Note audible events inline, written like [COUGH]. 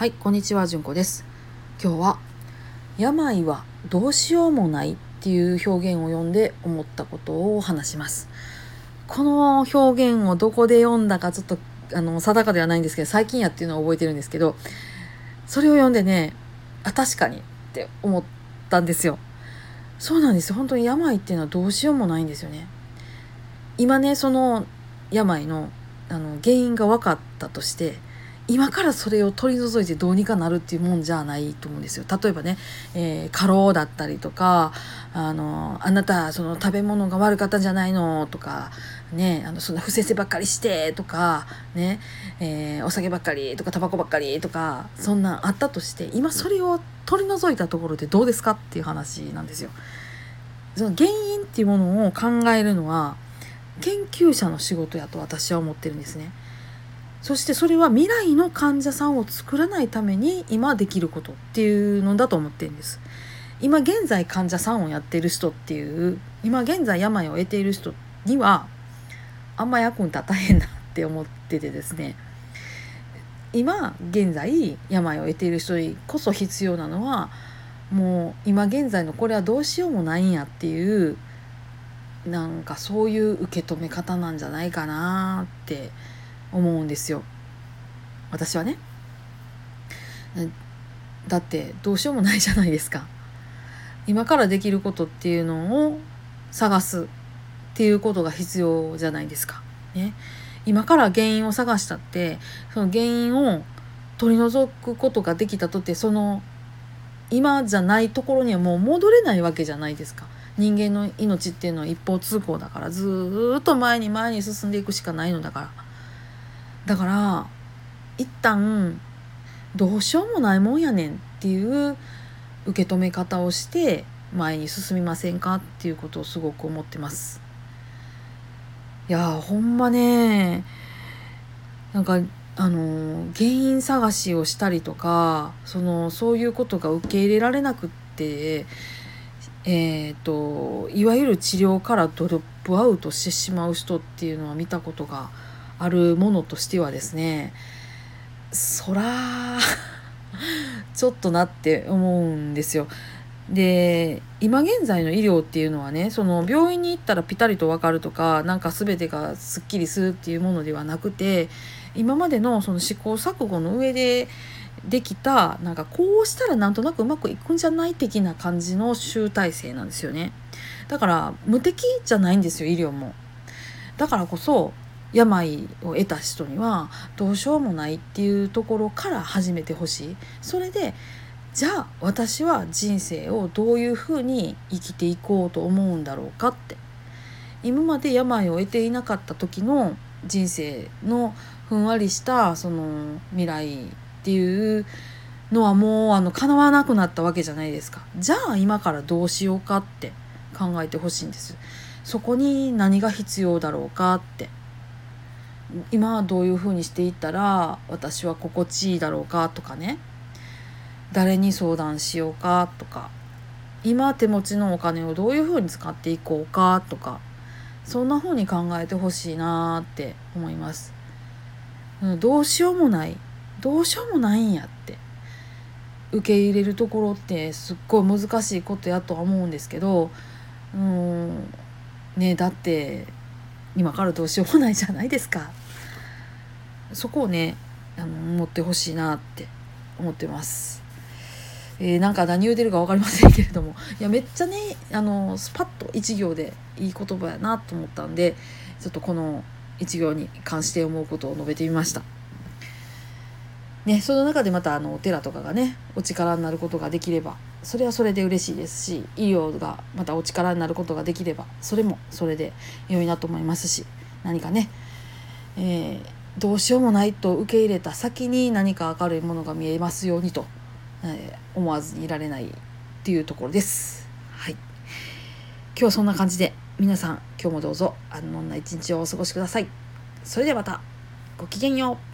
はい、こんにちは、じゅんこです。今日は、病はどうしようもないっていう表現を読んで思ったことを話します。この表現をどこで読んだかちょっとあの定かではないんですけど、最近やっていうのは覚えてるんですけど、それを読んでね、あ、確かにって思ったんですよ。そうなんです。本当に病っていうのはどうしようもないんですよね。今ね、その病のあの原因が分かったとして、今からそれを取り除いてどうにかなるっていうもんじゃないと思うんですよ。例えばね、えー過労だったりとか、あの、あなた、その食べ物が悪かったんじゃないのとか、ね、あの、そんな不正せばっかりしてとか、ね、えーお酒ばっかりとか、タバコばっかりとか、そんなんあったとして、今それを取り除いたところでどうですかっていう話なんですよ。その原因っていうものを考えるのは、研究者の仕事やと私は思ってるんですね。そしてそれは未来の患者さんを作らないために今できることっていうのだと思ってるんです。今現在患者さんをやってる人っていう今現在病を得ている人にはあんま役に立たへんなって思っててですね今現在病を得ている人にこそ必要なのはもう今現在のこれはどうしようもないんやっていうなんかそういう受け止め方なんじゃないかなって思うんですよ。私はね。だってどうしようもないじゃないですか。今からできることっていうのを探すっていうことが必要じゃないですか。ね。今から原因を探したってその原因を取り除くことができたとってその今じゃないところにはもう戻れないわけじゃないですか。人間の命っていうのは一方通行だからずっと前に前に進んでいくしかないのだから。だから一旦どうしようもないもんやねんっていう受け止め方をして前に進みませんかっていうことをすごく思ってます。いやほんまねなんかあの原因探しをしたりとかそのそういうことが受け入れられなくってえー、といわゆる治療からドロップアウトしてしまう人っていうのは見たことがあるものとしてはですねそら [LAUGHS] ちょっとなって思うんですよ。で今現在の医療っていうのはねその病院に行ったらピタリと分かるとかなんか全てがすっきりするっていうものではなくて今までのその試行錯誤の上でできたなんかこうしたらなんとなくうまくいくんじゃない的な感じの集大成なんですよねだから無敵じゃないんですよ医療もだからこそ病を得た人にはどうしようもないっていうところから始めてほしい。それでじゃあ私は人生をどういうふうに生きていこうと思うんだろうかって。今まで病を得ていなかった時の人生のふんわりしたその未来っていうのはもうあの叶わなくなったわけじゃないですか。じゃあ今からどうしようかって考えてほしいんです。そこに何が必要だろうかって。今はどういうふうにしていったら私は心地いいだろうかとかね。誰に相談しようかとか。今手持ちのお金をどういうふうに使っていこうかとか。そんなふうに考えてほしいなって思います、どうしようもない。どうしようもないんやって。受け入れるところってすっごい難しいことやとは思うんですけどうんねだって今からどうしようもないじゃないですか。そこをねあの持ってほしいなって思ってます。えーなんか何言うてるか分かりませんけれどもいやめっちゃねあのスパッと一行でいい言葉やなと思ったんでちょっとこの一行に関して思うことを述べてみました。ね、その中でまたあのお寺とかがねお力になることができればそれはそれで嬉しいですし医療がまたお力になることができればそれもそれで良いなと思いますし何かね、えーどうしようもないと受け入れた先に何か明るいものが見えますようにと、えー思わずにいられないっていうところです。はい、今日はそんな感じで皆さん今日もどうぞ安穏な一日をお過ごしください。それではまたごきげんよう。